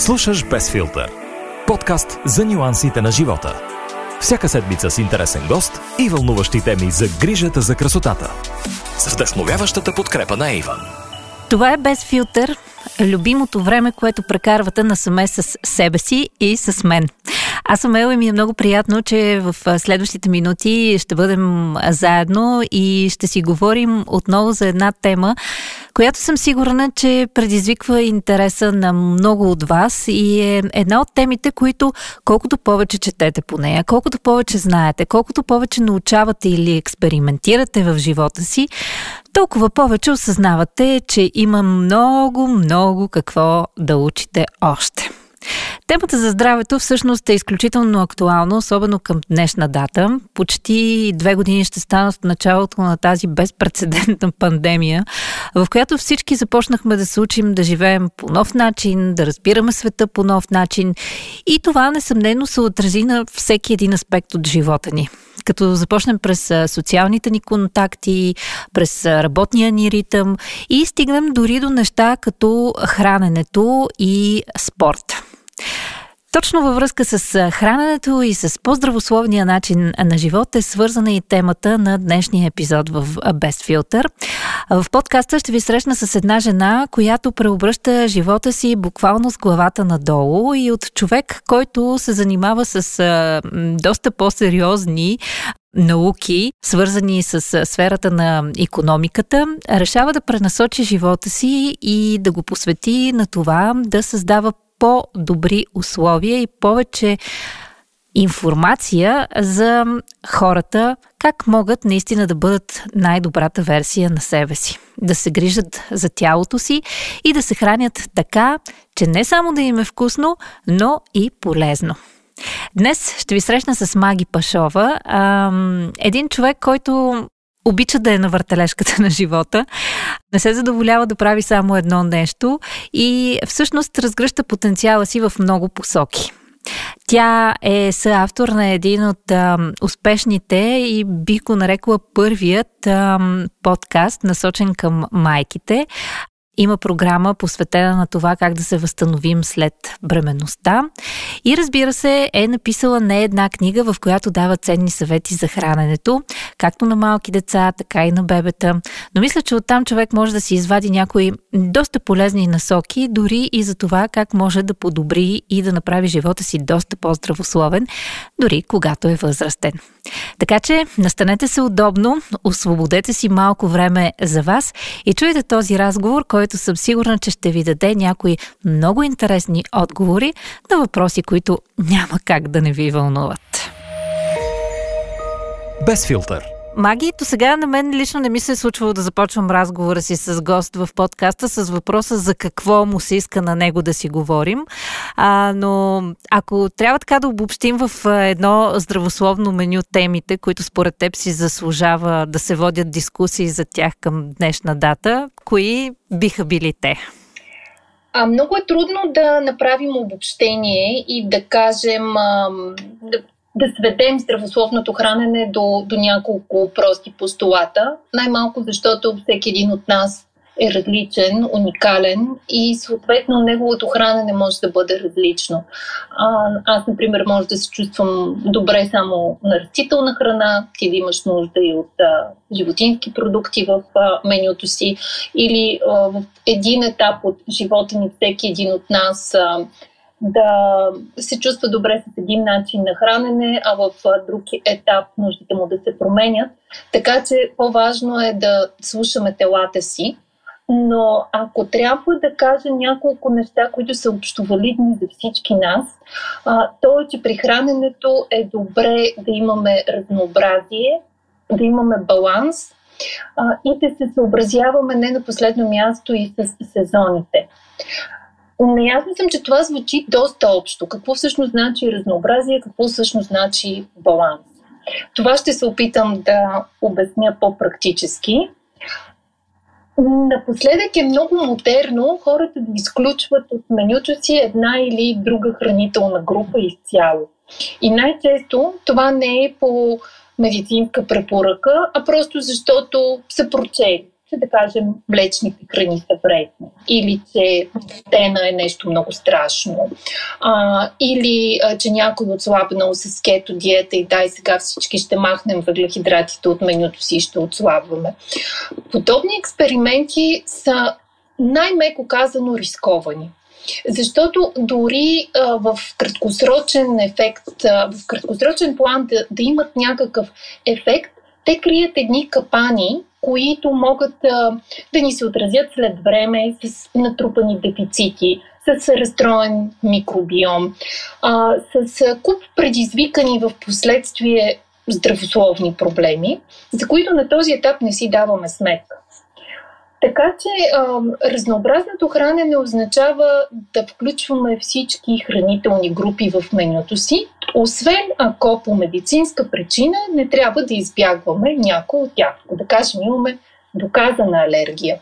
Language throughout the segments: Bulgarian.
Слушаш Без филтър. Подкаст за нюансите на живота. Всяка седмица с интересен гост и вълнуващи теми за грижата за красотата. С вдъхновяващата подкрепа на Иван. Това е Без филтър, любимото време, което прекарвате насаме с себе си и с мен. Аз съм Ел и ми е много приятно, че в следващите минути ще бъдем заедно и ще си говорим отново за една тема, която съм сигурна, че предизвиква интереса на много от вас и е една от темите, които колкото повече четете по нея, колкото повече знаете, колкото повече научавате или експериментирате в живота си, толкова повече осъзнавате, че има много, много какво да учите още. Темата за здравето всъщност е изключително актуална, особено към днешна дата. Почти две години ще станат началото на тази безпредседентна пандемия, в която всички започнахме да се учим да живеем по нов начин, да разбираме света по нов начин и това несъмнено се отрази на всеки един аспект от живота ни като започнем през социалните ни контакти, през работния ни ритъм и стигнем дори до неща като храненето и спорт. Точно във връзка с храненето и с по-здравословния начин на живот е свързана и темата на днешния епизод в Best Filter. В подкаста ще ви срещна с една жена, която преобръща живота си буквално с главата надолу и от човек, който се занимава с доста по-сериозни науки, свързани с сферата на економиката, решава да пренасочи живота си и да го посвети на това да създава по-добри условия и повече информация за хората, как могат наистина да бъдат най-добрата версия на себе си. Да се грижат за тялото си и да се хранят така, че не само да им е вкусно, но и полезно. Днес ще ви срещна с Маги Пашова, един човек, който обича да е на въртележката на живота, не се задоволява да прави само едно нещо и всъщност разгръща потенциала си в много посоки. Тя е съавтор на един от а, успешните и бих го нарекла първият а, подкаст, насочен към майките. Има програма посветена на това как да се възстановим след бременността. И разбира се, е написала не една книга, в която дава ценни съвети за храненето, както на малки деца, така и на бебета. Но мисля, че оттам човек може да си извади някои доста полезни насоки, дори и за това как може да подобри и да направи живота си доста по-здравословен, дори когато е възрастен. Така че настанете се удобно, освободете си малко време за вас и чуйте този разговор, който съм сигурна, че ще ви даде някои много интересни отговори на въпроси, които няма как да не ви вълнуват. Без филтър – Маги, до сега на мен лично не ми се е случвало да започвам разговора си с гост в подкаста с въпроса за какво му се иска на него да си говорим. А, но ако трябва така да обобщим в едно здравословно меню темите, които според теб си заслужава да се водят дискусии за тях към днешна дата, кои биха били те? А, много е трудно да направим обобщение и да кажем, а, да сведем здравословното хранене до, до няколко прости постулата. Най-малко защото всеки един от нас е различен, уникален и съответно неговото хранене може да бъде различно. А, аз, например, може да се чувствам добре само на растителна храна, ти да имаш нужда и от а, животински продукти в а, менюто си или а, в един етап от живота ни всеки един от нас а, да се чувства добре с един начин на хранене, а в друг етап нуждите му да се променят. Така че по-важно е да слушаме телата си. Но ако трябва да кажа няколко неща, които са общовалидни за всички нас, то е, че при храненето е добре да имаме разнообразие, да имаме баланс и да се съобразяваме не на последно място и с сезоните. Неясно съм, че това звучи доста общо. Какво всъщност значи разнообразие, какво всъщност значи баланс. Това ще се опитам да обясня по-практически. Напоследък е много модерно хората да изключват от менюто си една или друга хранителна група изцяло. И най-често това не е по медицинска препоръка, а просто защото са прочели че да кажем млечните храни са вредни или че тена е нещо много страшно а, или а, че някой отслабнал с кето диета и дай сега всички ще махнем въглехидратите от менюто си и ще отслабваме. Подобни експерименти са най-меко казано рисковани. Защото дори а, в краткосрочен ефект, а, в краткосрочен план да, да имат някакъв ефект, те крият едни капани, които могат а, да ни се отразят след време с натрупани дефицити, с разстроен микробиом, а, с куп предизвикани в последствие здравословни проблеми, за които на този етап не си даваме сметка. Така че а, разнообразното хранене означава да включваме всички хранителни групи в менюто си, освен ако по медицинска причина не трябва да избягваме някой от тях. Да кажем, имаме доказана алергия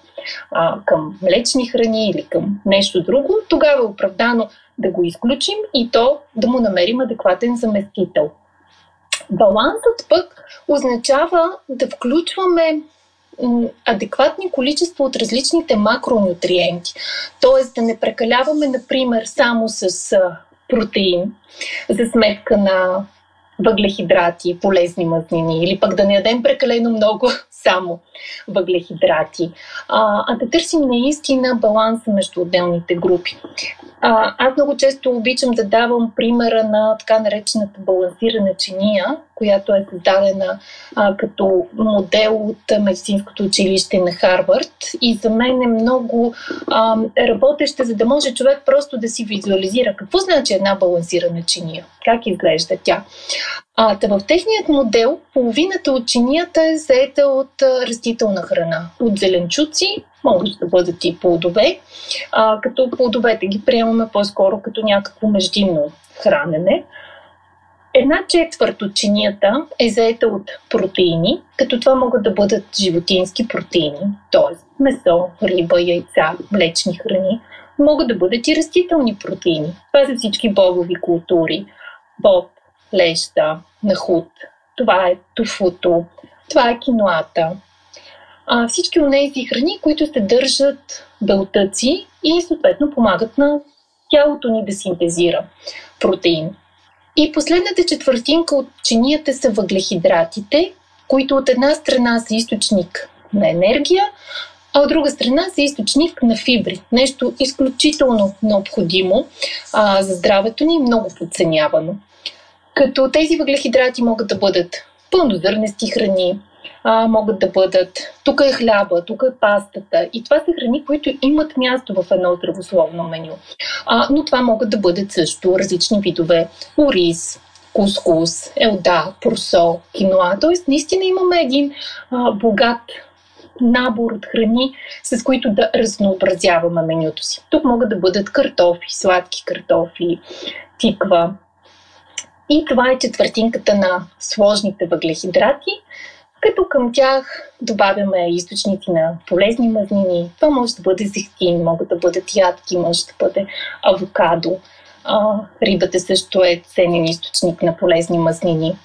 а, към млечни храни или към нещо друго, тогава е оправдано да го изключим и то да му намерим адекватен заместител. Балансът пък означава да включваме адекватни количества от различните макронутриенти. Тоест да не прекаляваме, например, само с протеин за сметка на въглехидрати, полезни мазнини, или пък да не ядем прекалено много само въглехидрати, а, а да търсим наистина баланса между отделните групи. А, аз много често обичам да давам примера на така наречената балансирана чиния, която е създадена а, като модел от медицинското училище на Харвард. И за мен е много а, работеща, за да може човек просто да си визуализира какво значи една балансирана чиния, как изглежда тя. А, да в техният модел половината от чинията е заета от растителна храна, от зеленчуци, могат да бъдат и плодове, а, като плодовете ги приемаме по-скоро като някакво междинно хранене. Една четвърт от чинията е заета от протеини, като това могат да бъдат животински протеини, т.е. месо, риба, яйца, млечни храни. Могат да бъдат и растителни протеини. Това са всички бобови култури. Боб, леща, нахут. Това е туфуто. Това е киноата. А, всички от тези храни, които съдържат белтъци и съответно помагат на тялото ни да синтезира протеин. И последната четвъртинка от чинията са въглехидратите, които от една страна са източник на енергия, а от друга страна са източник на фибри. Нещо изключително необходимо а, за здравето ни, много подценявано. Като тези въглехидрати могат да бъдат пълнозърнести храни, а, могат да бъдат. Тук е хляба, тук е пастата. И това са храни, които имат място в едно здравословно меню. А, но това могат да бъдат също различни видове ориз, кускус, елда, просо, киноа. Тоест, наистина имаме един а, богат набор от храни, с които да разнообразяваме менюто си. Тук могат да бъдат картофи, сладки картофи, тиква. И това е четвъртинката на сложните въглехидрати, като към тях добавяме източници на полезни мазнини. Това може да бъде зехтин, могат да бъдат ядки, може да бъде авокадо. А, рибата също е ценен източник на полезни мазнини.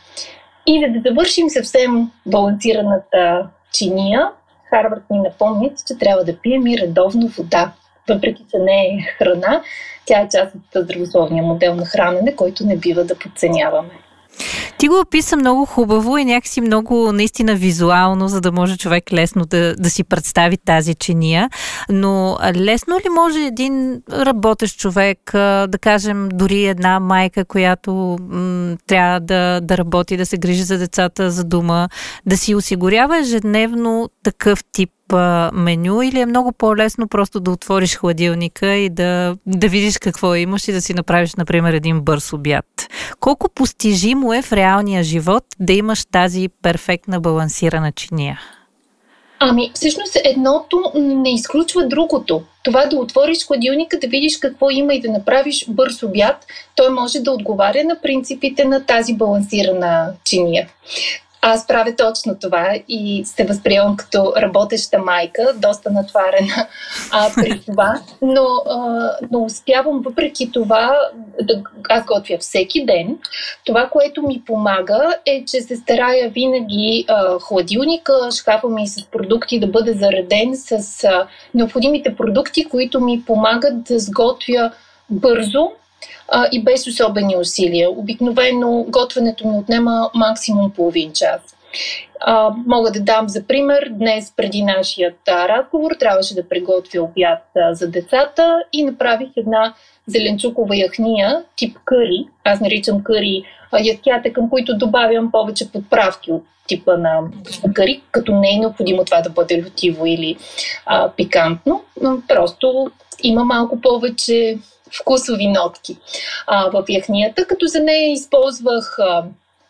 И за да завършим съвсем балансираната чиния, Харвард ни напомнят, че трябва да пием и редовно вода. Въпреки, че не е храна, тя е част от здравословния модел на хранене, който не бива да подценяваме. Ти го описа много хубаво и някакси много наистина визуално, за да може човек лесно да, да си представи тази чиния. Но лесно ли може един работещ човек, да кажем дори една майка, която м- трябва да, да работи, да се грижи за децата, за дома, да си осигурява ежедневно такъв тип меню или е много по-лесно просто да отвориш хладилника и да, да видиш какво имаш и да си направиш, например, един бърз обяд. Колко постижимо е в реалния живот да имаш тази перфектна балансирана чиния? Ами, всъщност едното не изключва другото. Това да отвориш хладилника, да видиш какво има и да направиш бърз обяд, той може да отговаря на принципите на тази балансирана чиния. Аз правя точно това и се възприемам като работеща майка, доста натварена а, при това, но, а, но успявам въпреки това да аз готвя всеки ден. Това, което ми помага е, че се старая винаги а, хладилника, шкафа ми с продукти да бъде зареден с а, необходимите продукти, които ми помагат да сготвя бързо а, и без особени усилия. Обикновено готвенето ми отнема максимум половин час. А, мога да дам за пример, днес преди нашият а, разговор трябваше да приготвя обяд а, за децата и направих една зеленчукова яхния тип къри. Аз наричам къри яхтята, към които добавям повече подправки от типа на къри, като не е необходимо това да бъде лютиво или а, пикантно, но просто има малко повече вкусови нотки а, в яхнията, като за нея използвах а,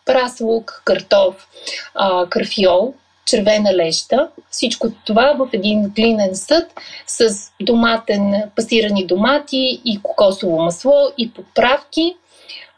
прас лук, картоф, а, карфиол, червена леща. Всичко това в един глинен съд с доматен, пасирани домати и кокосово масло и подправки,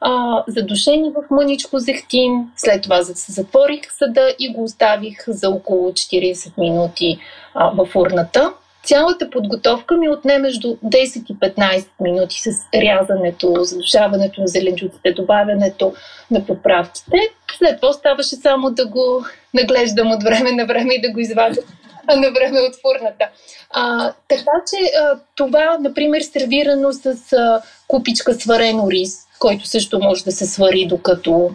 а, задушени в мъничко зехтин. След това се затворих съда и го оставих за около 40 минути а, в урната. Цялата подготовка ми отне между 10 и 15 минути с рязането, задушаването на зеленчуците, добавянето на подправките. След това оставаше само да го наглеждам от време на време и да го извадя на време от фурната. А, така че а, това, например, сервирано с а, купичка сварено рис, който също може да се свари докато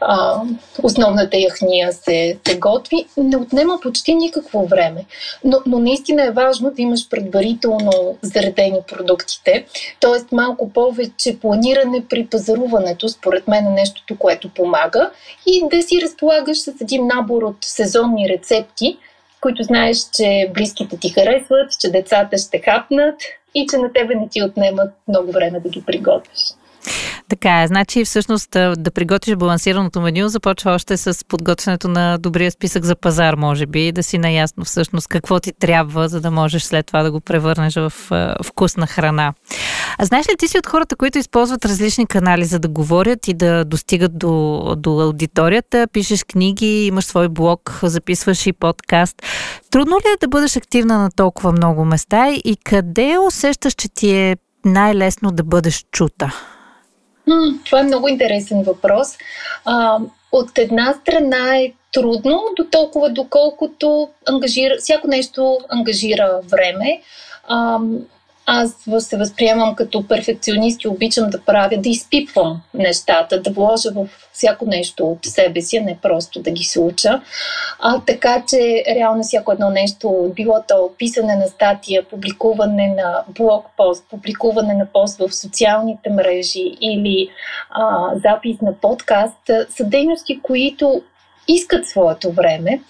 а, основната яхния се, се готви, не отнема почти никакво време. Но, но наистина е важно да имаш предварително заредени продуктите, т.е. малко повече планиране при пазаруването, според мен е нещото, което помага и да си разполагаш с един набор от сезонни рецепти, които знаеш, че близките ти харесват, че децата ще хапнат и че на тебе не ти отнемат много време да ги приготвиш. Така е. Значи всъщност да приготвиш балансираното меню започва още с подготвянето на добрия списък за пазар, може би, да си наясно всъщност какво ти трябва, за да можеш след това да го превърнеш в вкусна храна. А знаеш ли ти си от хората, които използват различни канали за да говорят и да достигат до, до аудиторията? Пишеш книги, имаш свой блог, записваш и подкаст. Трудно ли е да бъдеш активна на толкова много места и къде усещаш, че ти е най-лесно да бъдеш чута? Това е много интересен въпрос. А, от една страна е трудно, до толкова доколкото ангажира, всяко нещо ангажира време. А, аз се възприемам като перфекционист и обичам да правя, да изпипвам нещата, да вложа в всяко нещо от себе си, не просто да ги се уча. А, така че реално всяко едно нещо, било то писане на статия, публикуване на блог пост, публикуване на пост в социалните мрежи или а, запис на подкаст, са дейности, които искат своето време,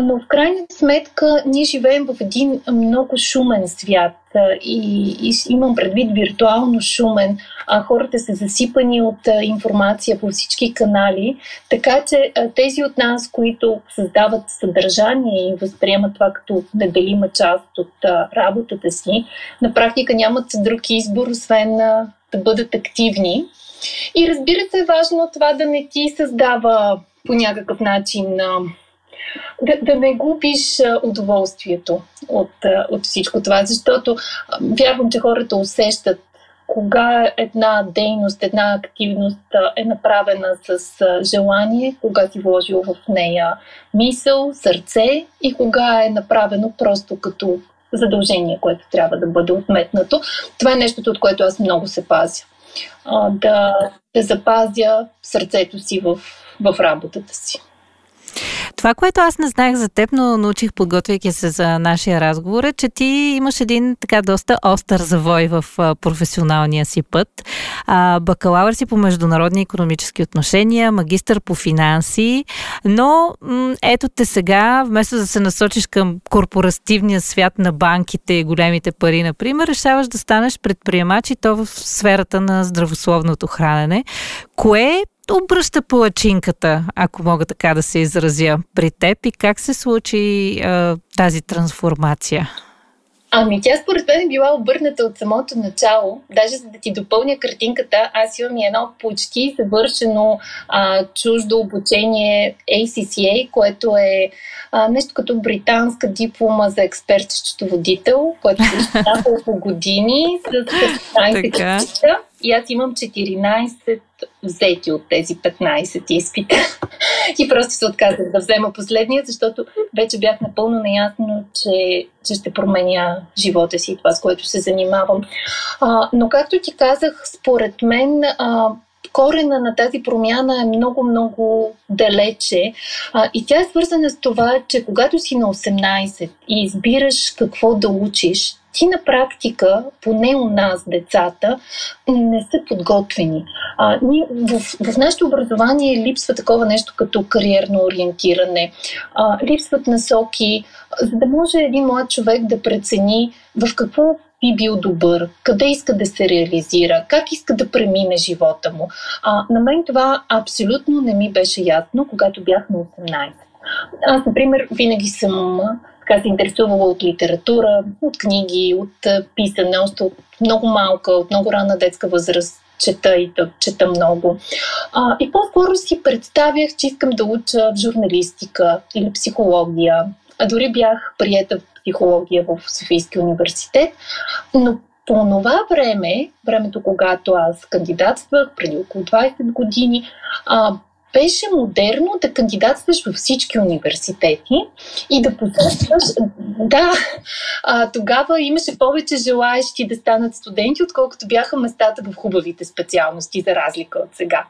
но в крайна сметка ние живеем в един много шумен свят и, и имам предвид виртуално шумен, а хората са засипани от информация по всички канали, така че тези от нас, които създават съдържание и възприемат това като неделима част от работата си, на практика нямат друг избор, освен да бъдат активни. И разбира се, важно това да не ти създава по някакъв начин да, да не губиш удоволствието от, от всичко това, защото вярвам, че хората усещат кога една дейност, една активност е направена с желание, кога си вложил в нея мисъл, сърце и кога е направено просто като задължение, което трябва да бъде отметнато. Това е нещото, от което аз много се пазя. Да, да запазя сърцето си в в работата си. Това, което аз не знаех за теб, но научих, подготвяйки се за нашия разговор, е, че ти имаш един така доста остър завой в професионалния си път. А, бакалавър си по международни економически отношения, магистър по финанси, но ето те сега, вместо да се насочиш към корпоративния свят на банките и големите пари, например, решаваш да станеш предприемач и то в сферата на здравословното хранене. Кое обръща палачинката, ако мога така да се изразя, при теб и как се случи а, тази трансформация? Ами тя според мен е била обърната от самото начало. Даже за да ти допълня картинката, аз имам и едно почти завършено а, чуждо обучение ACCA, което е а, нещо като британска диплома за експерт счетоводител, което е няколко години с 15 и аз имам 14 взети от тези 15 изпита. и просто се отказах да взема последния, защото вече бях напълно наясно, че, че ще променя живота си и това, с което се занимавам. А, но както ти казах, според мен а, корена на тази промяна е много-много далече. А, и тя е свързана с това, че когато си на 18 и избираш какво да учиш, ти на практика, поне у нас, децата, не са подготвени. А, ние, в, в нашето образование липсва такова нещо като кариерно ориентиране, а, липсват насоки, за да може един млад човек да прецени в какво би бил добър, къде иска да се реализира, как иска да премине живота му. А, на мен това абсолютно не ми беше ясно, когато бях на 18. Аз, например, винаги съм така се интересувала от литература, от книги, от писане, още от много малка, от много рана детска възраст чета и да чета много. А, и по-скоро си представях, че искам да уча журналистика или психология. А дори бях приета психология в Софийския университет. Но по това време, времето когато аз кандидатствах, преди около 20 години, а, беше модерно да кандидатстваш във всички университети и да посрещаш. Да, а, тогава имаше повече желаящи да станат студенти, отколкото бяха местата в хубавите специалности, за разлика от сега.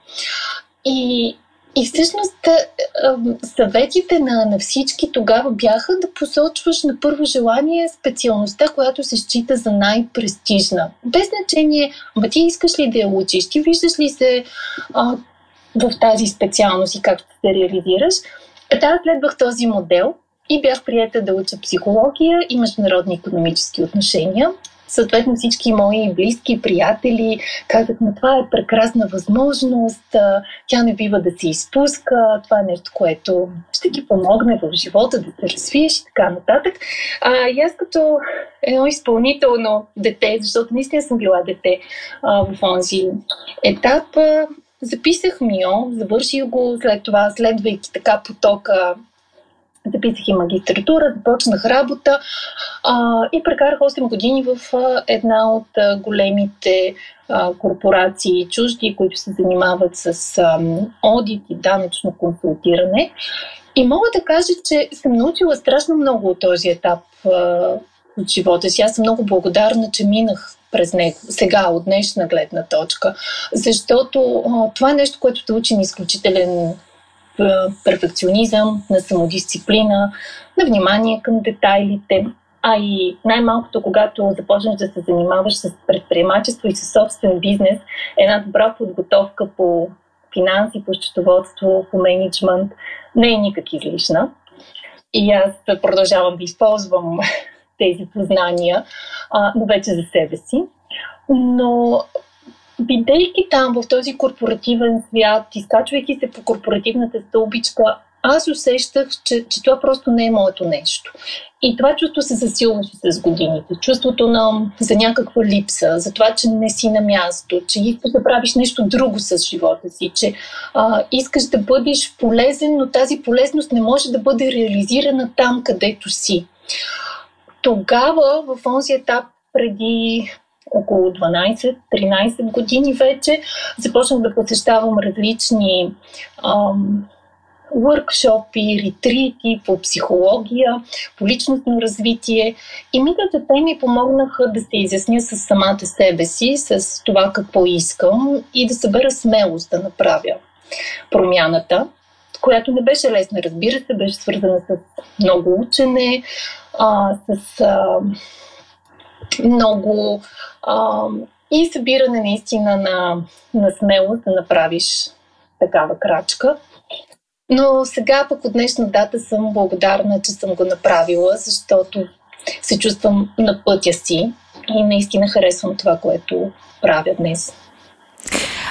И, и всъщност съветите на, на всички тогава бяха да посочваш на първо желание специалността, която се счита за най-престижна. Без значение, ама ти искаш ли да я учиш, ти виждаш ли се а, в тази специалност и как се реализираш. Та следвах този модел и бях прията да уча психология и международни економически отношения. Съответно всички мои близки, приятели казах, но това е прекрасна възможност, тя не бива да се изпуска, това е нещо, което ще ги помогне в живота да се развиеш и така нататък. А, и аз като едно изпълнително дете, защото наистина съм била дете а, в онзи етап, Записах МИО, завърших го, след това, следвайки така потока, записах и магистратура, започнах работа а, и прекарах 8 години в а, една от а, големите а, корпорации чужди, които се занимават с а, одит и данъчно консултиране. И мога да кажа, че съм научила страшно много от този етап а, от живота си. Аз съм много благодарна, че минах през него, сега, от днешна гледна точка. Защото а, това е нещо, което те учи на изключителен перфекционизъм, на самодисциплина, на внимание към детайлите. А и най-малкото, когато започнеш да се занимаваш с предприемачество и с собствен бизнес, една добра подготовка по финанси, по счетоводство, по менеджмент не е никак излишна. И аз продължавам да използвам тези познания, но вече за себе си. Но бидейки там в този корпоративен свят, изкачвайки се по корпоративната стълбичка, аз усещах, че, че това просто не е моето нещо. И това чувство се засилваше с годините. Чувството на, за някаква липса, за това, че не си на място, че искаш да правиш нещо друго с живота си, че а, искаш да бъдеш полезен, но тази полезност не може да бъде реализирана там, където си тогава, в онзи етап, преди около 12-13 години вече, започнах да посещавам различни workshopи, ретрити по психология, по личностно развитие. И мигата те ми помогнаха да се изясня с самата себе си, с това какво искам и да събера смелост да направя промяната, която не беше лесна, разбира се, беше свързана с много учене, а, с а, много а, и събиране наистина на, на смелост да направиш такава крачка. Но сега пък от днешна дата съм благодарна, че съм го направила, защото се чувствам на пътя си и наистина харесвам това, което правя днес.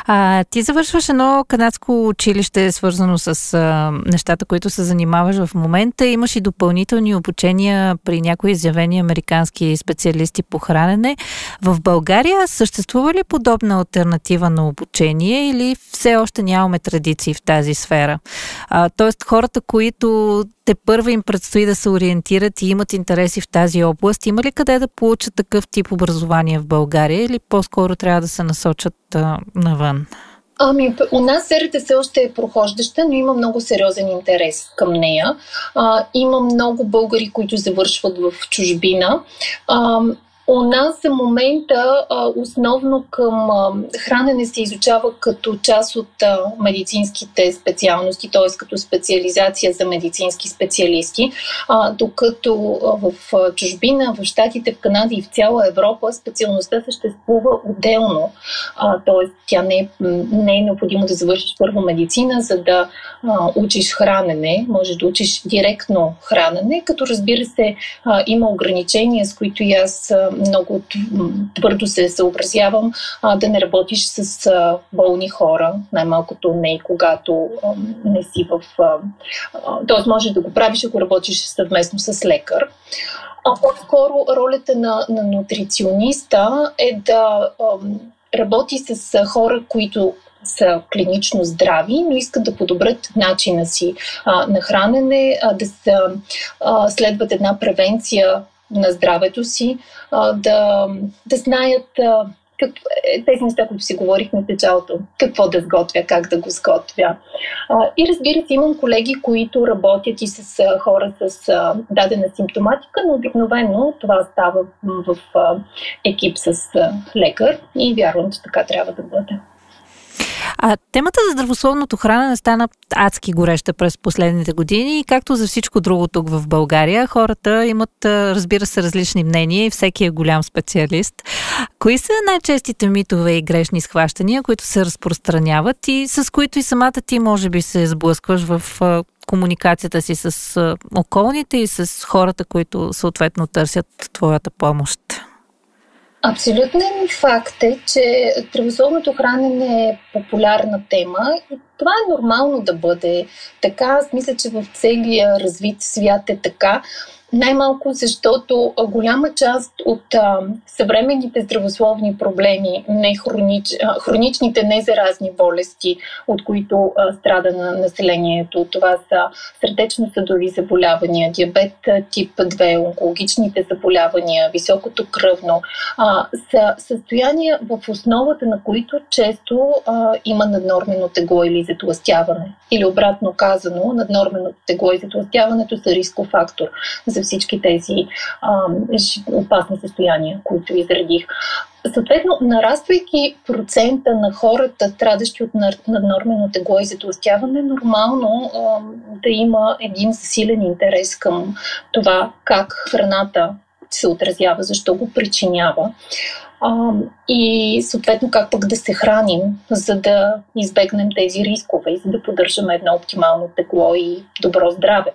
А, ти завършваш едно канадско училище, свързано с а, нещата, които се занимаваш в момента. Имаш и допълнителни обучения при някои изявени американски специалисти по хранене. В България съществува ли подобна альтернатива на обучение или все още нямаме традиции в тази сфера? А, тоест хората, които те първо им предстои да се ориентират и имат интереси в тази област, има ли къде да получат такъв тип образование в България или по-скоро трябва да се насочат а, навън? Ами, у нас серията все още е прохождаща, но има много сериозен интерес към нея. А, има много българи, които завършват в чужбина. А, у нас за момента основно към хранене се изучава като част от медицинските специалности, т.е. като специализация за медицински специалисти, докато в чужбина, в Штатите, в Канада и в цяла Европа специалността съществува отделно, т.е. тя не е, не е необходимо да завършиш първо медицина, за да учиш хранене, можеш да учиш директно хранене, като разбира се има ограничения, с които и аз много твърдо се съобразявам а, да не работиш с а, болни хора, най-малкото не и когато а, не си в... Тоест, можеш да го правиш, ако работиш съвместно с лекар. А по-скоро ролята на, на нутрициониста е да а, работи с хора, които са клинично здрави, но искат да подобрят начина си а, на хранене, а, да са, а, следват една превенция на здравето си, а, да, да знаят а, как, е, тези неща, които си говорихме в началото, какво да сготвя, как да го сготвя. А, и разбира се, имам колеги, които работят и с а, хора с а, дадена симптоматика, но обикновено това става в а, екип с а, лекар и вярвам, че така трябва да бъде. А темата за здравословното хранене стана адски гореща през последните години и както за всичко друго тук в България, хората имат, разбира се, различни мнения и всеки е голям специалист. Кои са най-честите митове и грешни схващания, които се разпространяват и с които и самата ти може би се сблъскваш в комуникацията си с околните и с хората, които съответно търсят твоята помощ? Абсолютен факт е, че здравословното хранене е популярна тема и това е нормално да бъде така. Аз мисля, че в целия развит свят е така. Най-малко защото голяма част от а, съвременните здравословни проблеми, не хронич, а, хроничните незаразни болести, от които а, страда на населението, това са сърдечно-съдови заболявания, диабет тип 2, онкологичните заболявания, високото кръвно, а, са състояния в основата на които често а, има наднормено тегло или затластяване. Или обратно казано, наднорменото тегло и затластяването са рисков фактор за всички тези опасни състояния, които изредих. Съответно, нараствайки процента на хората, страдащи от наднормено тегло и затластяване, нормално а, да има един засилен интерес към това как храната се отразява, защо го причинява. А, и съответно как пък да се храним, за да избегнем тези рискове и за да поддържаме едно оптимално тегло и добро здраве.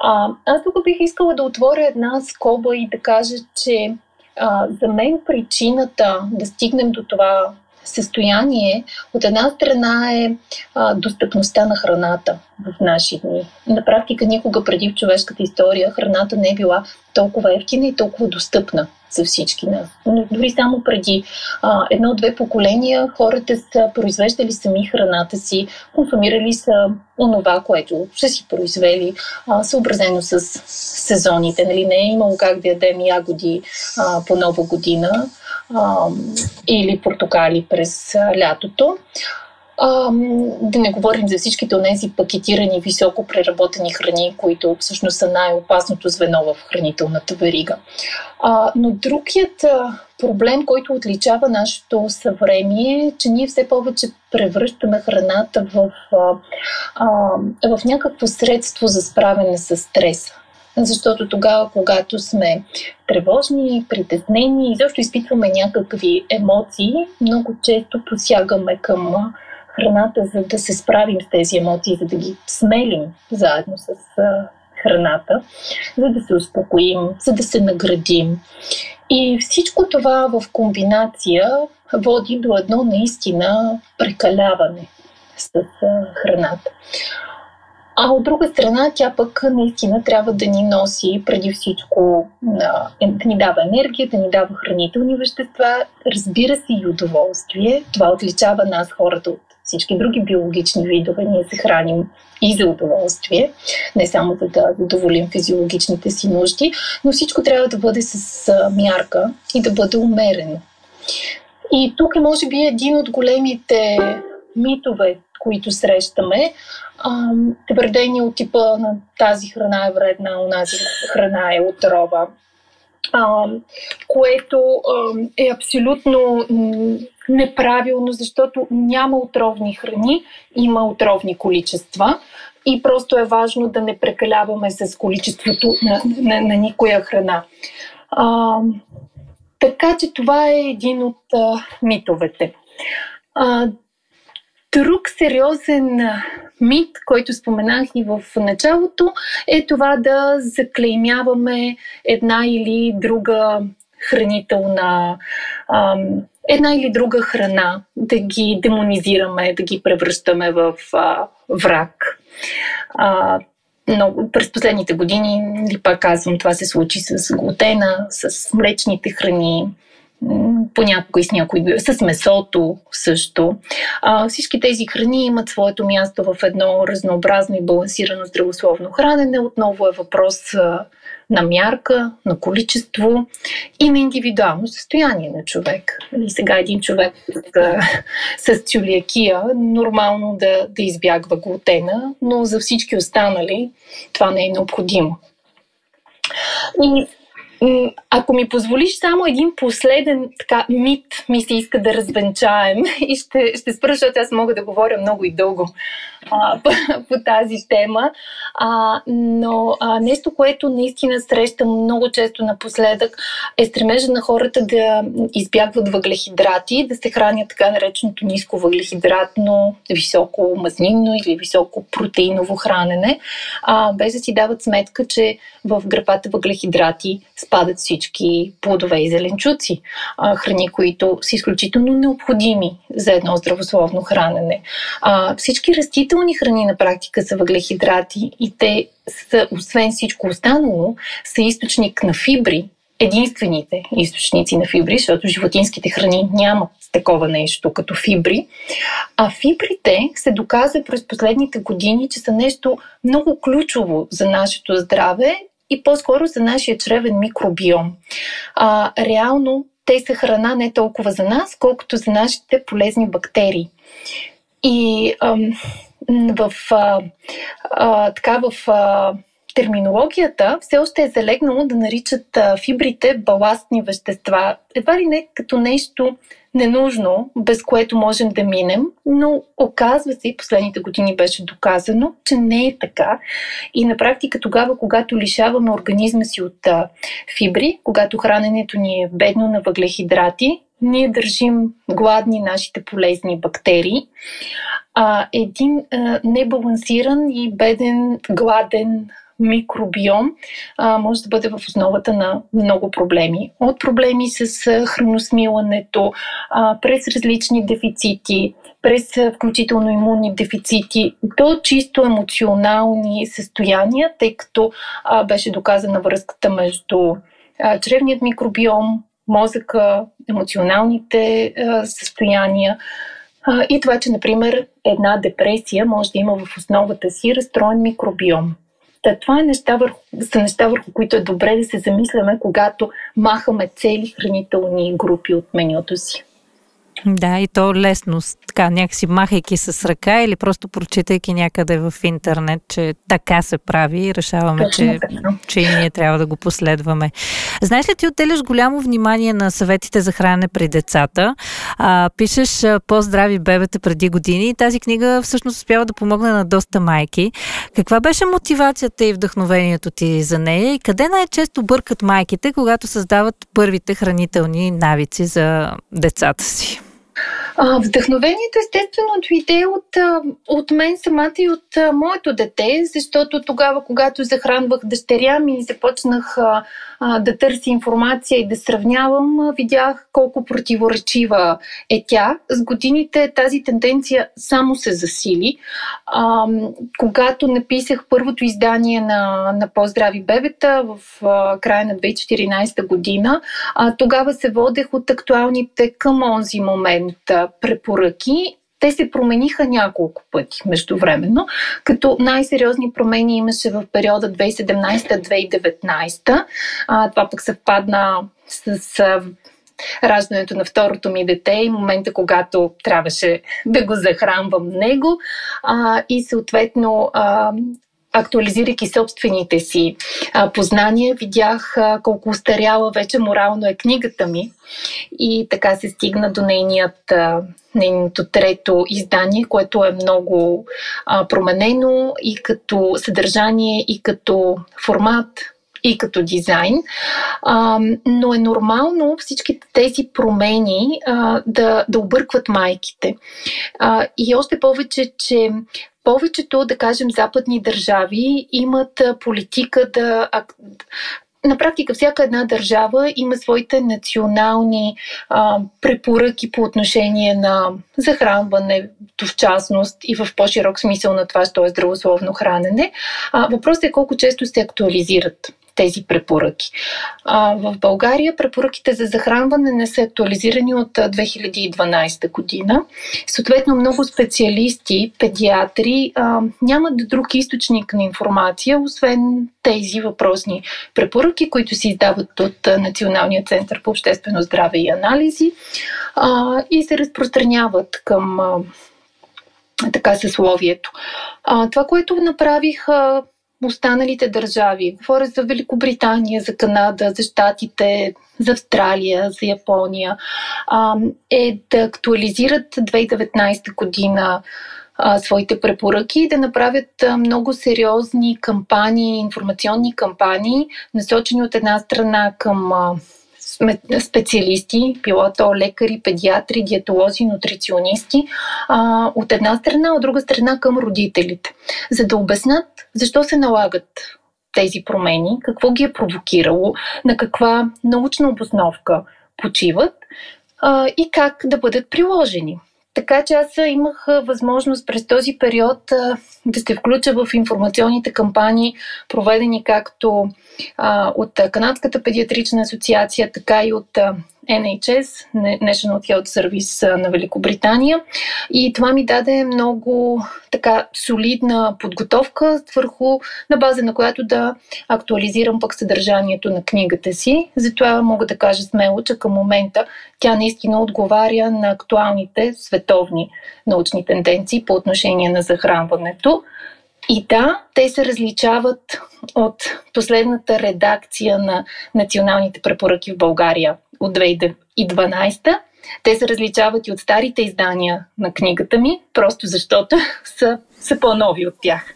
А, аз тук бих искала да отворя една скоба и да кажа, че а, за мен причината да стигнем до това състояние, от една страна е а, достъпността на храната в наши дни. На практика никога преди в човешката история храната не е била толкова ефтина и толкова достъпна за всички нас. Дори само преди а, едно-две поколения хората са произвеждали сами храната си, консумирали са онова, което са си произвели, а, съобразено с сезоните. Нали? Не е имало как да ядем ягоди а, по нова година а, или портокали през а, лятото. А, да не говорим за всичките от тези пакетирани, високо преработени храни, които всъщност са най-опасното звено в хранителната верига. А, но другият проблем, който отличава нашето съвремие, е, че ние все повече превръщаме храната в, а, в някакво средство за справяне с стреса. Защото тогава, когато сме тревожни, притеснени и защо изпитваме някакви емоции, много често посягаме към храната, за да се справим с тези емоции, за да ги смелим заедно с храната, за да се успокоим, за да се наградим. И всичко това в комбинация води до едно наистина прекаляване с храната. А от друга страна, тя пък наистина трябва да ни носи преди всичко да ни дава енергия, да ни дава хранителни вещества, разбира се и удоволствие. Това отличава нас хората от всички други биологични видове. Ние се храним и за удоволствие, не само за да задоволим физиологичните си нужди, но всичко трябва да бъде с мярка и да бъде умерено. И тук е, може би, един от големите митове, които срещаме, твърдения от типа на тази храна е вредна, онази храна е отрова, а, което а, е абсолютно неправилно, защото няма отровни храни, има отровни количества и просто е важно да не прекаляваме с количеството на, на, на никоя храна. А, така че това е един от а, митовете. А, друг сериозен мит, който споменах и в началото, е това да заклеймяваме една или друга хранителна, ам, една или друга храна, да ги демонизираме, да ги превръщаме в а, враг. А, много, през последните години, или пак казвам, това се случи с глутена, с млечните храни, понякога и с, някой, с месото също. А, всички тези храни имат своето място в едно разнообразно и балансирано здравословно хранене. Отново е въпрос а, на мярка, на количество и на индивидуално състояние на човек. И нали, сега един човек с, с чулиакия нормално да, да избягва глутена, но за всички останали това не е необходимо. И ако ми позволиш само един последен така, мит ми се иска да развенчаем и ще, ще спра, защото аз мога да говоря много и дълго а, по, по тази тема. А, но а, нещо, което наистина срещам много често напоследък е стремежа на хората да избягват въглехидрати, да се хранят така нареченото ниско въглехидратно, високо мазнинно или високо протеиново хранене, а, без да си дават сметка, че в графата въглехидрати спадат всички плодове и зеленчуци, а, храни, които са изключително необходими за едно здравословно хранене. А, всички растителни храни на практика са въглехидрати и те са, освен всичко останало, са източник на фибри, единствените източници на фибри, защото животинските храни нямат такова нещо като фибри. А фибрите се доказа през последните години, че са нещо много ключово за нашето здраве и по-скоро за нашия чревен микробиом. А, реално те са храна не толкова за нас, колкото за нашите полезни бактерии. И ам, в, а, а, така, в а, терминологията все още е залегнало да наричат фибрите баластни вещества. Едва ли не като нещо ненужно, без което можем да минем, но оказва се и последните години беше доказано, че не е така. И на практика тогава, когато лишаваме организма си от фибри, когато храненето ни е бедно на въглехидрати, ние държим гладни нашите полезни бактерии. А, един а, небалансиран и беден, гладен микробиом а, може да бъде в основата на много проблеми. От проблеми с храносмилането, а, през различни дефицити, през включително имунни дефицити, до чисто емоционални състояния, тъй като а, беше доказана връзката между а, чревният микробиом, мозъка, емоционалните а, състояния. И това, че, например, една депресия може да има в основата си разстроен микробиом. Та, това е неща върху, са неща, върху които е добре да се замисляме, когато махаме цели хранителни групи от менюто си. Да, и то лесно, така някакси махайки с ръка или просто прочитайки някъде в интернет, че така се прави и решаваме, че, че и ние трябва да го последваме. Знаеш ли, ти отделяш голямо внимание на съветите за хранене при децата. А, пишеш по-здрави бебета преди години и тази книга всъщност успява да помогне на доста майки. Каква беше мотивацията и вдъхновението ти за нея и къде най-често бъркат майките, когато създават първите хранителни навици за децата си? Вдъхновението естествено дойде от, от мен самата и от моето дете, защото тогава, когато захранвах дъщеря ми и започнах да търся информация и да сравнявам, видях колко противоречива е тя. С годините тази тенденция само се засили. А, когато написах първото издание на, на По-здрави бебета в а, края на 2014 година, а, тогава се водех от актуалните към онзи момент препоръки те се промениха няколко пъти междувременно, като най-сериозни промени имаше в периода 2017-2019. А, това пък съвпадна с а, раждането на второто ми дете и момента, когато трябваше да го захранвам него. А, и съответно а, актуализирайки собствените си а, познания, видях а, колко устаряла вече морално е книгата ми и така се стигна до нейният, а, нейното трето издание, което е много а, променено и като съдържание, и като формат, и като дизайн. А, но е нормално всички тези промени а, да, да объркват майките. А, и още повече, че повечето, да кажем, западни държави имат политика да на практика всяка една държава има своите национални а, препоръки по отношение на захранването в частност и в по-широк смисъл на това, що е здравословно хранене. А, въпросът е колко често се актуализират тези препоръки. А, в България препоръките за захранване не са актуализирани от 2012 година. Съответно, много специалисти, педиатри а, нямат друг източник на информация, освен тези въпросни препоръки, които се издават от Националния център по обществено здраве и анализи а, и се разпространяват към а, така съсловието. А, това, което направих а, останалите държави. Говоря за Великобритания, за Канада, за Штатите, за Австралия, за Япония, е да актуализират 2019 година своите препоръки и да направят много сериозни кампании, информационни кампании, насочени от една страна към специалисти, било то лекари, педиатри, диетолози, нутриционисти, от една страна, от друга страна към родителите, за да обяснат защо се налагат тези промени, какво ги е провокирало, на каква научна обосновка почиват и как да бъдат приложени. Така че аз имах възможност през този период да се включа в информационните кампании, проведени както от Канадската педиатрична асоциация, така и от NHS, National Health Service на Великобритания. И това ми даде много така солидна подготовка, върху на база на която да актуализирам пък съдържанието на книгата си. Затова мога да кажа смело, че към момента тя наистина отговаря на актуалните световни научни тенденции по отношение на захранването. И да, те се различават от последната редакция на националните препоръки в България от 2012. Те се различават и от старите издания на книгата ми, просто защото са, са по-нови от тях.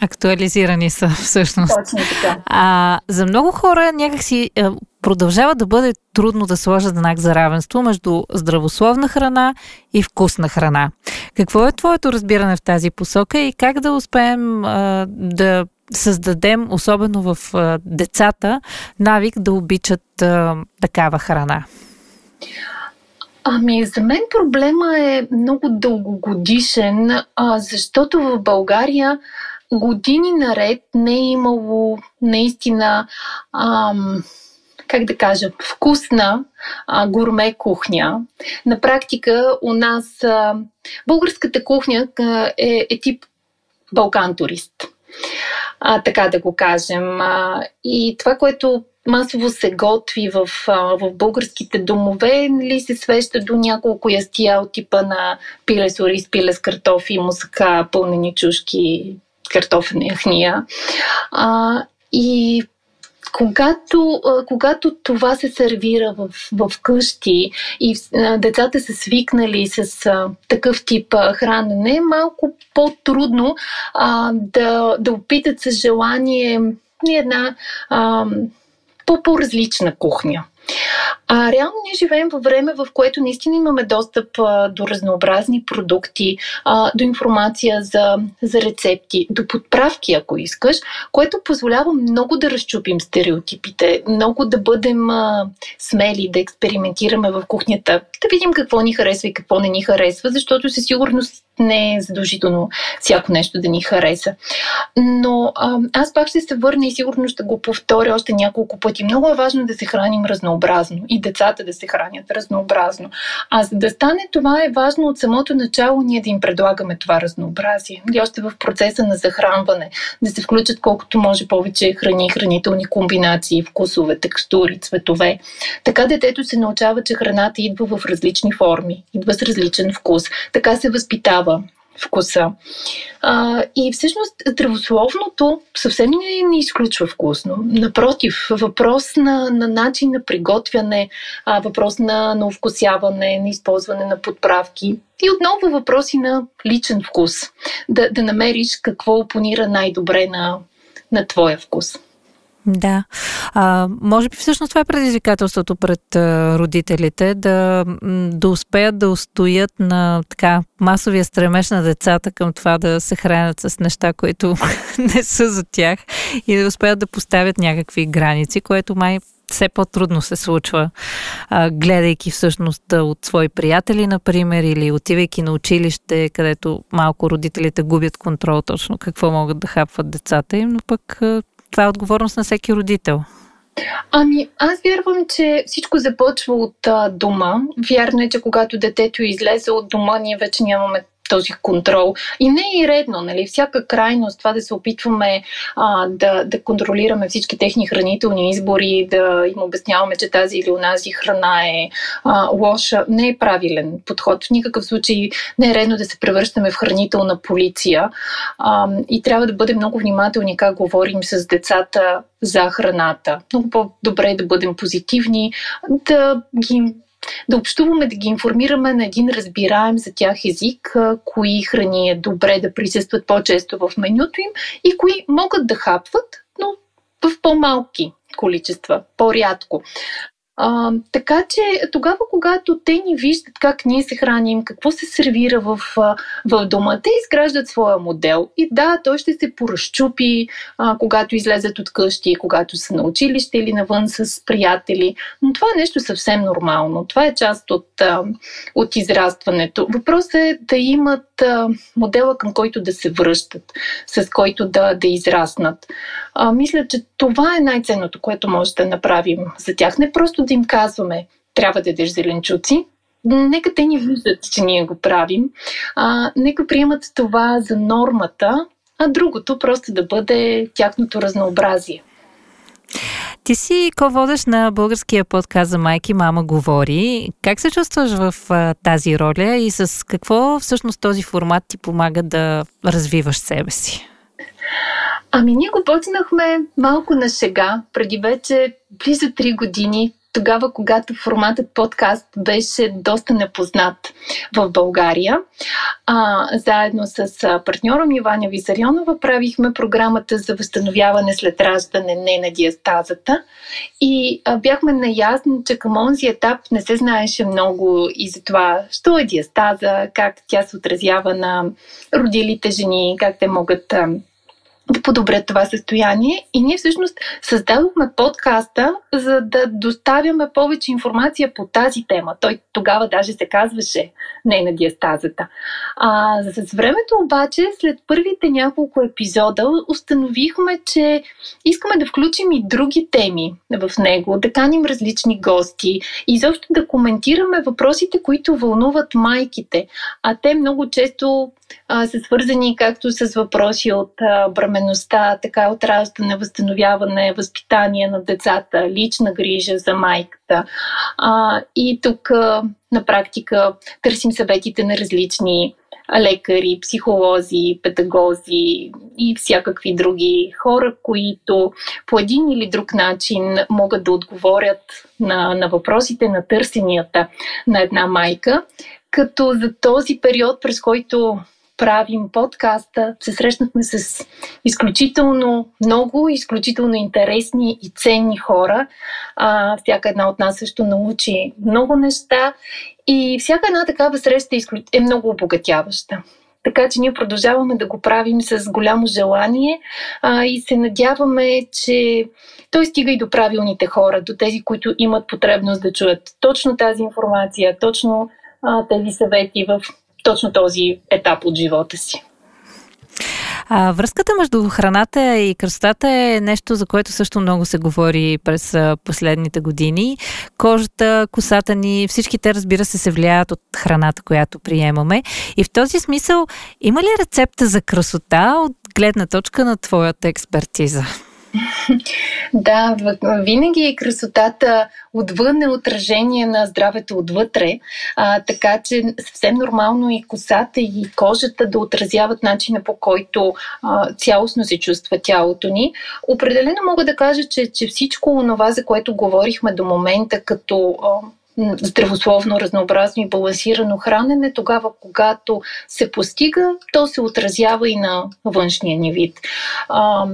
Актуализирани са всъщност. Точно така. А, за много хора някакси е, продължава да бъде трудно да сложат знак за равенство между здравословна храна и вкусна храна. Какво е твоето разбиране в тази посока и как да успеем а, да създадем, особено в децата, навик да обичат такава храна? Ами, за мен проблема е много дългогодишен, защото в България години наред не е имало наистина, ам, как да кажа, вкусна а, гурме кухня. На практика у нас а, българската кухня а, е, е тип Балкан турист. А, така да го кажем. А, и това, което масово се готви в, в българските домове, нали, се свеща до няколко ястия от типа на пиле с ориз, пиле с картофи, мусака, пълнени чушки, картофена яхния. А, и когато, когато това се сервира в, в къщи и децата са свикнали с а, такъв тип а, хранене, е малко по-трудно а, да, да опитат с желание една а, по-по-различна кухня. А реално ние живеем във време, в което наистина имаме достъп а, до разнообразни продукти, а, до информация за, за рецепти, до подправки, ако искаш, което позволява много да разчупим стереотипите, много да бъдем а, смели, да експериментираме в кухнята, да видим какво ни харесва и какво не ни харесва, защото със сигурност не е задължително всяко нещо да ни хареса. Но а, аз пак ще се върна и сигурно ще го повторя още няколко пъти. Много е важно да се храним разнообразно и децата да се хранят разнообразно. А за да стане това е важно от самото начало ние да им предлагаме това разнообразие. И още в процеса на захранване да се включат колкото може повече храни, хранителни комбинации, вкусове, текстури, цветове. Така детето се научава, че храната идва в различни форми, идва с различен вкус. Така се възпитава вкуса. А, и всъщност здравословното съвсем не, не изключва вкусно. Напротив, въпрос на, на начин на приготвяне, а, въпрос на, на вкусяване, на използване на подправки. И отново въпроси на личен вкус. Да, да намериш какво опонира най-добре на, на твоя вкус. Да. А, може би всъщност това е предизвикателството пред а, родителите да, да успеят да устоят на така масовия стремеж на децата към това да се хранят с неща, които не са за тях и да успеят да поставят някакви граници, което май все по-трудно се случва, а, гледайки всъщност от свои приятели, например, или отивайки на училище, където малко родителите губят контрол точно какво могат да хапват децата им, но пък това е отговорност на всеки родител. Ами, аз вярвам, че всичко започва от а, дома. Вярно е, че когато детето излезе от дома, ние вече нямаме този контрол. И не е и редно, нали? Всяка крайност, това да се опитваме а, да, да контролираме всички техни хранителни избори, да им обясняваме, че тази или онази храна е а, лоша, не е правилен подход. В никакъв случай не е редно да се превръщаме в хранителна полиция. А, и трябва да бъдем много внимателни как говорим с децата за храната. Много по-добре е да бъдем позитивни, да ги да общуваме, да ги информираме на един разбираем за тях език, кои храни е добре да присъстват по-често в менюто им и кои могат да хапват, но в по-малки количества, по-рядко. А, така че тогава, когато те ни виждат как ние се храним, какво се сервира в, в дома, те изграждат своя модел. И да, той ще се поразчупи, а, когато излезат от къщи, когато са на училище или навън с приятели. Но това е нещо съвсем нормално. Това е част от, а, от израстването. Въпросът е да имат а, модела, към който да се връщат, с който да, да израснат. А, мисля, че това е най-ценното, което може да направим за тях. Не просто да им казваме, трябва да ядеш зеленчуци, нека те ни виждат, че ние го правим. А, нека приемат това за нормата, а другото просто да бъде тяхното разнообразие. Ти си ко-водещ на българския подкаст за майки Мама говори. Как се чувстваш в а, тази роля и с какво всъщност този формат ти помага да развиваш себе си? Ами ние го почнахме малко на шега, преди вече близо 3 години, тогава, когато форматът подкаст беше доста непознат в България. А, заедно с партньора ми Ваня Визарионова правихме програмата за възстановяване след раждане не на диастазата и а, бяхме наясни, че към онзи етап не се знаеше много и за това, що е диастаза, как тя се отразява на родилите жени, как те могат да подобрят това състояние. И ние всъщност създадохме подкаста, за да доставяме повече информация по тази тема. Той тогава даже се казваше не на диастазата. А, с времето обаче, след първите няколко епизода, установихме, че искаме да включим и други теми в него, да каним различни гости и изобщо да коментираме въпросите, които вълнуват майките. А те много често а, са свързани както с въпроси от а, бременността, така от раждане, възстановяване, възпитание на децата, лична грижа за майката. А, и тук а, на практика търсим съветите на различни лекари, психолози, педагози и всякакви други хора, които по един или друг начин могат да отговорят на, на въпросите, на търсенията на една майка. Като за този период, през който правим подкаста, се срещнахме с изключително много, изключително интересни и ценни хора. А, всяка една от нас също научи много неща и всяка една такава среща е много обогатяваща. Така че ние продължаваме да го правим с голямо желание а, и се надяваме, че той стига и до правилните хора, до тези, които имат потребност да чуят точно тази информация, точно а, тези съвети в точно този етап от живота си. А, връзката между храната и красотата е нещо, за което също много се говори през последните години. Кожата, косата ни, всички те, разбира се, се влияят от храната, която приемаме. И в този смисъл, има ли рецепта за красота от гледна точка на твоята експертиза? Да, винаги красотата отвън е отражение на здравето отвътре, а, така че съвсем нормално и косата и кожата да отразяват начина по който а, цялостно се чувства тялото ни. Определено мога да кажа, че, че всичко това, за което говорихме до момента, като а, здравословно, разнообразно и балансирано хранене, тогава когато се постига, то се отразява и на външния ни вид. А,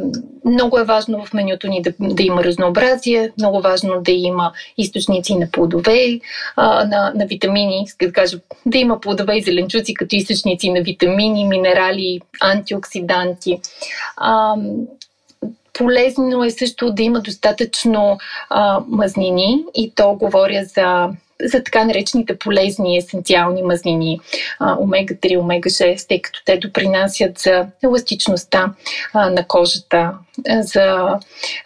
много е важно в менюто ни да, да има разнообразие, много важно да има източници на плодове, а, на, на витамини, да кажа, да има плодове и зеленчуци като източници на витамини, минерали, антиоксиданти. А, Полезно е също да има достатъчно а, мазнини и то говоря за за така наречените полезни есенциални мазнини, омега-3, омега-6, тъй като те допринасят за еластичността а, на кожата, за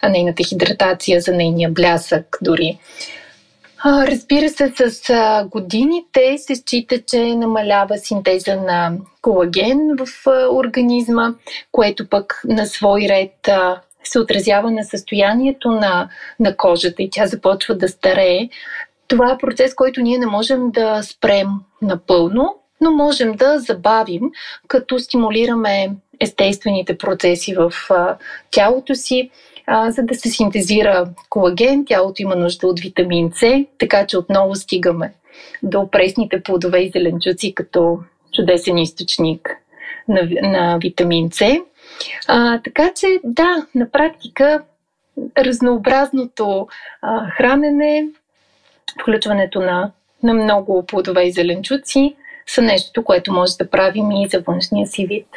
нейната хидратация, за нейния блясък дори. А, разбира се, с а, годините се счита, че намалява синтеза на колаген в организма, което пък на свой ред се отразява на състоянието на, на кожата и тя започва да старее. Това е процес, който ние не можем да спрем напълно, но можем да забавим, като стимулираме естествените процеси в а, тялото си, а, за да се синтезира колаген. Тялото има нужда от витамин С, така че отново стигаме до пресните плодове и зеленчуци като чудесен източник на, на витамин С. А, така че, да, на практика разнообразното а, хранене, включването на, на много плодове и зеленчуци са нещо, което може да правим и за външния си вид.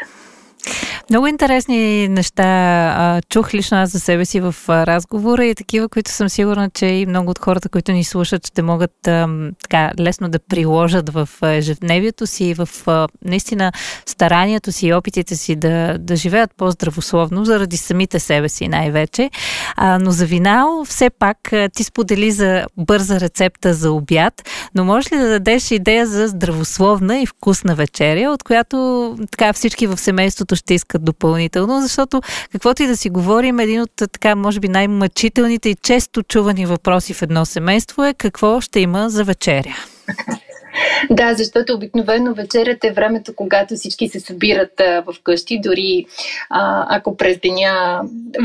Много интересни неща а, чух лично аз за себе си в а, разговора и такива, които съм сигурна, че и много от хората, които ни слушат, ще могат а, така лесно да приложат в ежедневието си и в а, наистина старанието си и опитите си да, да живеят по-здравословно, заради самите себе си най-вече. А, но за винал, все пак ти сподели за бърза рецепта за обяд, но можеш ли да дадеш идея за здравословна и вкусна вечеря, от която така всички в семейството ще искат допълнително, защото каквото и да си говорим, един от така, може би най-мъчителните и често чувани въпроси в едно семейство е какво ще има за вечеря. Да, защото обикновено вечерята е времето, когато всички се събират а, в къщи, дори а, ако през деня,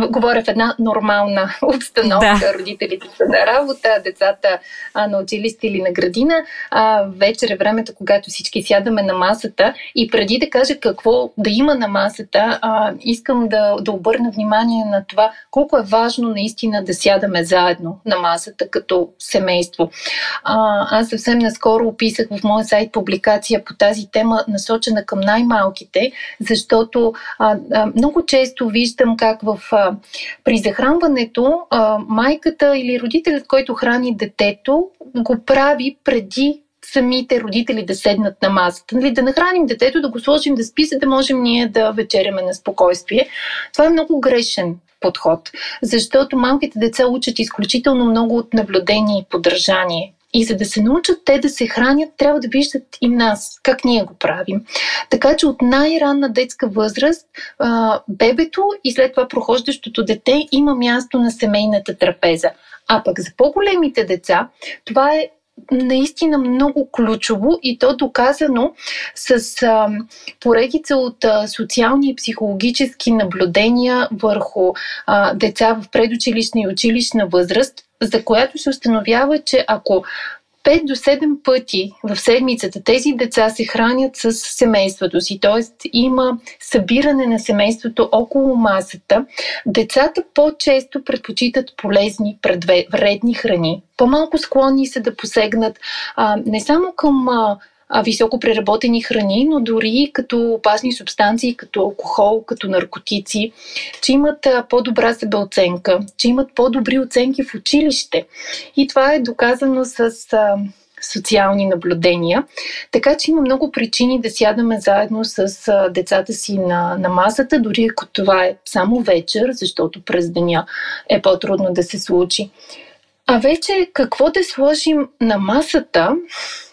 говоря в една нормална обстановка, да. родителите са на работа, децата а, на училище или на градина, а, вечер е времето, когато всички сядаме на масата и преди да кажа какво да има на масата, а, искам да, да обърна внимание на това колко е важно наистина да сядаме заедно на масата като семейство. А, аз съвсем наскоро описах написах в моя сайт публикация по тази тема, насочена към най-малките, защото а, а, много често виждам как в, а, при захранването а, майката или родителят, който храни детето, го прави преди самите родители да седнат на масата. Нали, да нахраним детето, да го сложим да спи, за да можем ние да вечеряме на спокойствие. Това е много грешен подход, защото малките деца учат изключително много от наблюдение и поддържание. И за да се научат те да се хранят, трябва да виждат и нас, как ние го правим. Така че от най-ранна детска възраст бебето и след това прохождащото дете има място на семейната трапеза. А пък за по-големите деца това е наистина много ключово и то доказано с а, поредица от а, социални и психологически наблюдения върху а, деца в предучилищна и училищна възраст, за която се установява, че ако 5 до 7 пъти в седмицата тези деца се хранят с семейството си, т.е. има събиране на семейството около масата. Децата по-често предпочитат полезни, вредни храни. По-малко склонни са да посегнат а, не само към а, високо преработени храни, но дори като опасни субстанции, като алкохол, като наркотици, че имат по-добра себеоценка, че имат по-добри оценки в училище. И това е доказано с социални наблюдения. Така че има много причини да сядаме заедно с децата си на, на масата, дори ако това е само вечер, защото през деня е по-трудно да се случи. А вече какво да сложим на масата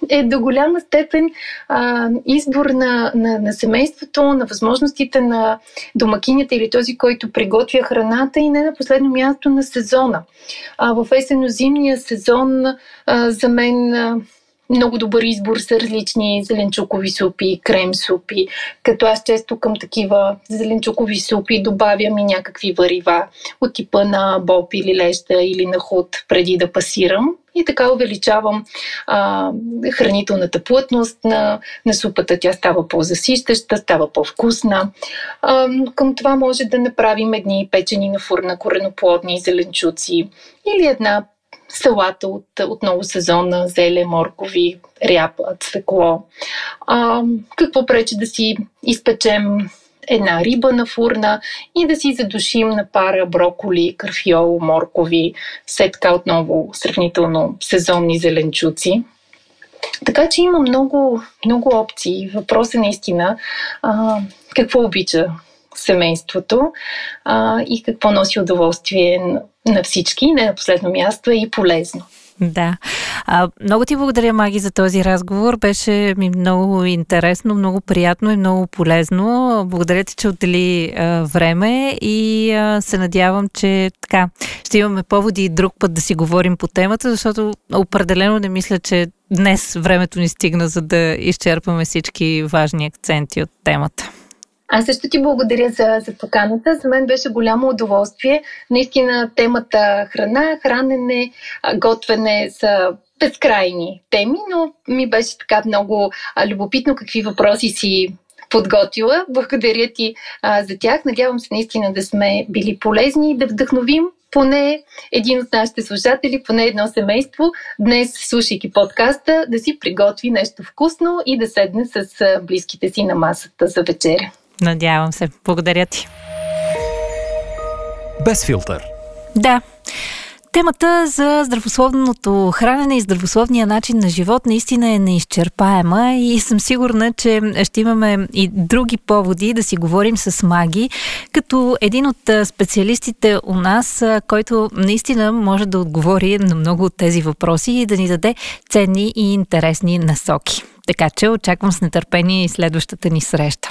е до голяма степен а, избор на, на, на семейството, на възможностите на домакинята или този, който приготвя храната и не на последно място на сезона. А, в есенно-зимния сезон а, за мен а, много добър избор са различни зеленчукови супи, крем супи, като аз често към такива зеленчукови супи добавям и някакви варива от типа на боб или леща или на худ преди да пасирам и така увеличавам а, хранителната плътност на, на супата. Тя става по-засищаща, става по-вкусна. А, към това може да направим едни печени на фурна кореноплодни зеленчуци или една салата от отново сезона, зеле, моркови, ряпа, цвекло. А, какво пречи да си изпечем една риба на фурна и да си задушим на пара броколи, карфиол, моркови, все така отново сравнително сезонни зеленчуци. Така че има много, много опции. Въпросът е наистина а, какво обича семейството а, и какво носи удоволствие на всички, не на последно място е и полезно. Да. А, много ти благодаря, Маги, за този разговор. Беше ми много интересно, много приятно и много полезно. Благодаря ти, че отдели а, време и а, се надявам, че така ще имаме поводи и друг път да си говорим по темата, защото определено не мисля, че днес времето ни стигна, за да изчерпаме всички важни акценти от темата. Аз също ти благодаря за, за поканата. За мен беше голямо удоволствие. Наистина темата храна, хранене, готвене са безкрайни теми, но ми беше така много любопитно какви въпроси си подготвила. Благодаря ти а, за тях. Надявам се наистина да сме били полезни и да вдъхновим поне един от нашите слушатели, поне едно семейство, днес, слушайки подкаста, да си приготви нещо вкусно и да седне с близките си на масата за вечеря. Надявам се. Благодаря ти. Без филтър. Да. Темата за здравословното хранене и здравословния начин на живот наистина е неизчерпаема и съм сигурна, че ще имаме и други поводи да си говорим с маги, като един от специалистите у нас, който наистина може да отговори на много от тези въпроси и да ни даде ценни и интересни насоки. Така че очаквам с нетърпение и следващата ни среща.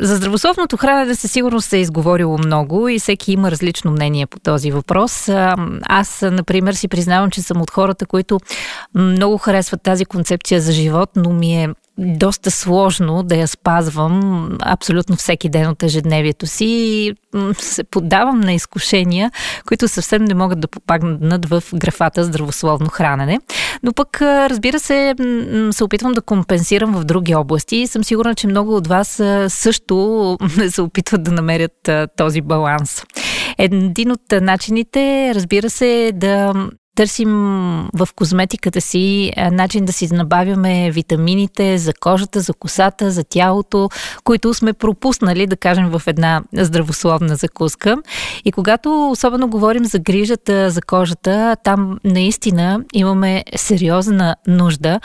За здравословното хранене със сигурност се е изговорило много и всеки има различно мнение по този въпрос. Аз, например, си признавам, че съм от хората, които много харесват тази концепция за живот, но ми е доста сложно да я спазвам абсолютно всеки ден от ежедневието си и се поддавам на изкушения, които съвсем не могат да попагнат в графата здравословно хранене. Но пък, разбира се, се опитвам да компенсирам в други области и съм сигурна, че много от вас също се опитват да намерят този баланс. Един от начините, разбира се, е да търсим в козметиката си начин да си набавяме витамините за кожата, за косата, за тялото, които сме пропуснали, да кажем, в една здравословна закуска. И когато особено говорим за грижата за кожата, там наистина имаме сериозна нужда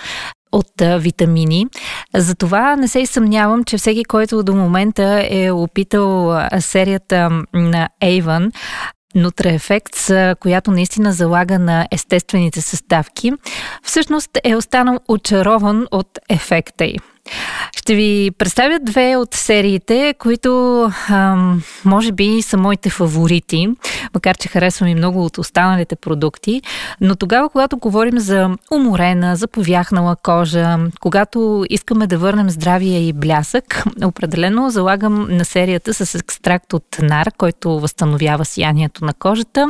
от витамини. Затова не се и съмнявам, че всеки, който до момента е опитал серията на Avon, Nutra която наистина залага на естествените съставки, всъщност е останал очарован от ефекта й. Ще ви представя две от сериите, които ам, може би са моите фаворити, макар че харесвам и много от останалите продукти. Но тогава, когато говорим за уморена, за повяхнала кожа, когато искаме да върнем здравия и блясък, определено залагам на серията с екстракт от нар, който възстановява сиянието на кожата.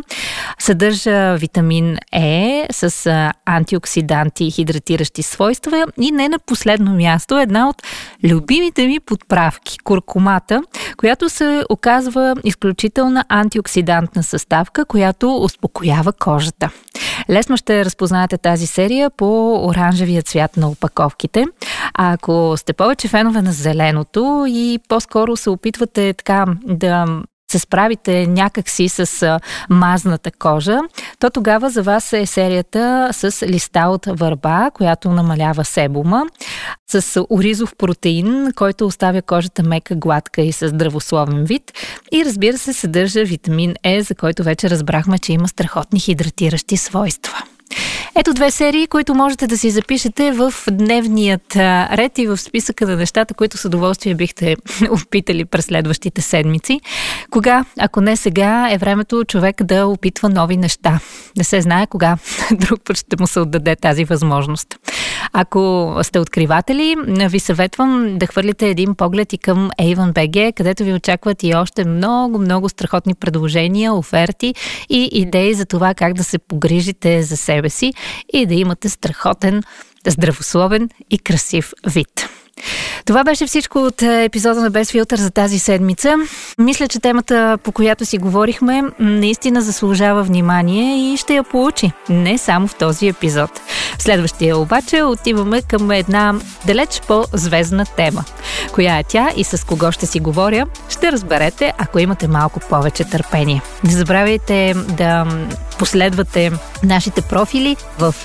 Съдържа витамин Е с антиоксиданти и хидратиращи свойства и не на последно място една от любимите ми подправки – куркумата, която се оказва изключителна антиоксидантна съставка, която успокоява кожата. Лесно ще разпознаете тази серия по оранжевия цвят на опаковките. А ако сте повече фенове на зеленото и по-скоро се опитвате така да се справите някакси с мазната кожа, то тогава за вас е серията с листа от върба, която намалява себума, с оризов протеин, който оставя кожата мека, гладка и с здравословен вид. И разбира се, съдържа витамин Е, за който вече разбрахме, че има страхотни хидратиращи свойства. Ето две серии, които можете да си запишете в дневният ред и в списъка на нещата, които с удоволствие бихте опитали през следващите седмици. Кога, ако не сега, е времето човек да опитва нови неща. Не се знае кога друг път ще му се отдаде тази възможност. Ако сте откриватели, ви съветвам да хвърлите един поглед и към Avon BG, където ви очакват и още много, много страхотни предложения, оферти и идеи за това как да се погрижите за себе си и да имате страхотен, здравословен и красив вид. Това беше всичко от е, епизода на Без филтър за тази седмица. Мисля, че темата, по която си говорихме, наистина заслужава внимание и ще я получи. Не само в този епизод. В следващия обаче отиваме към една далеч по-звездна тема. Коя е тя и с кого ще си говоря, ще разберете, ако имате малко повече търпение. Не забравяйте да последвате нашите профили в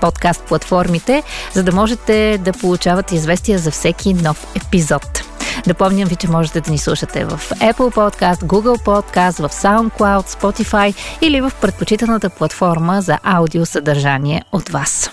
подкаст платформите, за да можете да получавате известия за всеки нов епизод. Напомням ви, че можете да ни слушате в Apple Podcast, Google Podcast, в SoundCloud, Spotify или в предпочитаната платформа за аудиосъдържание от вас.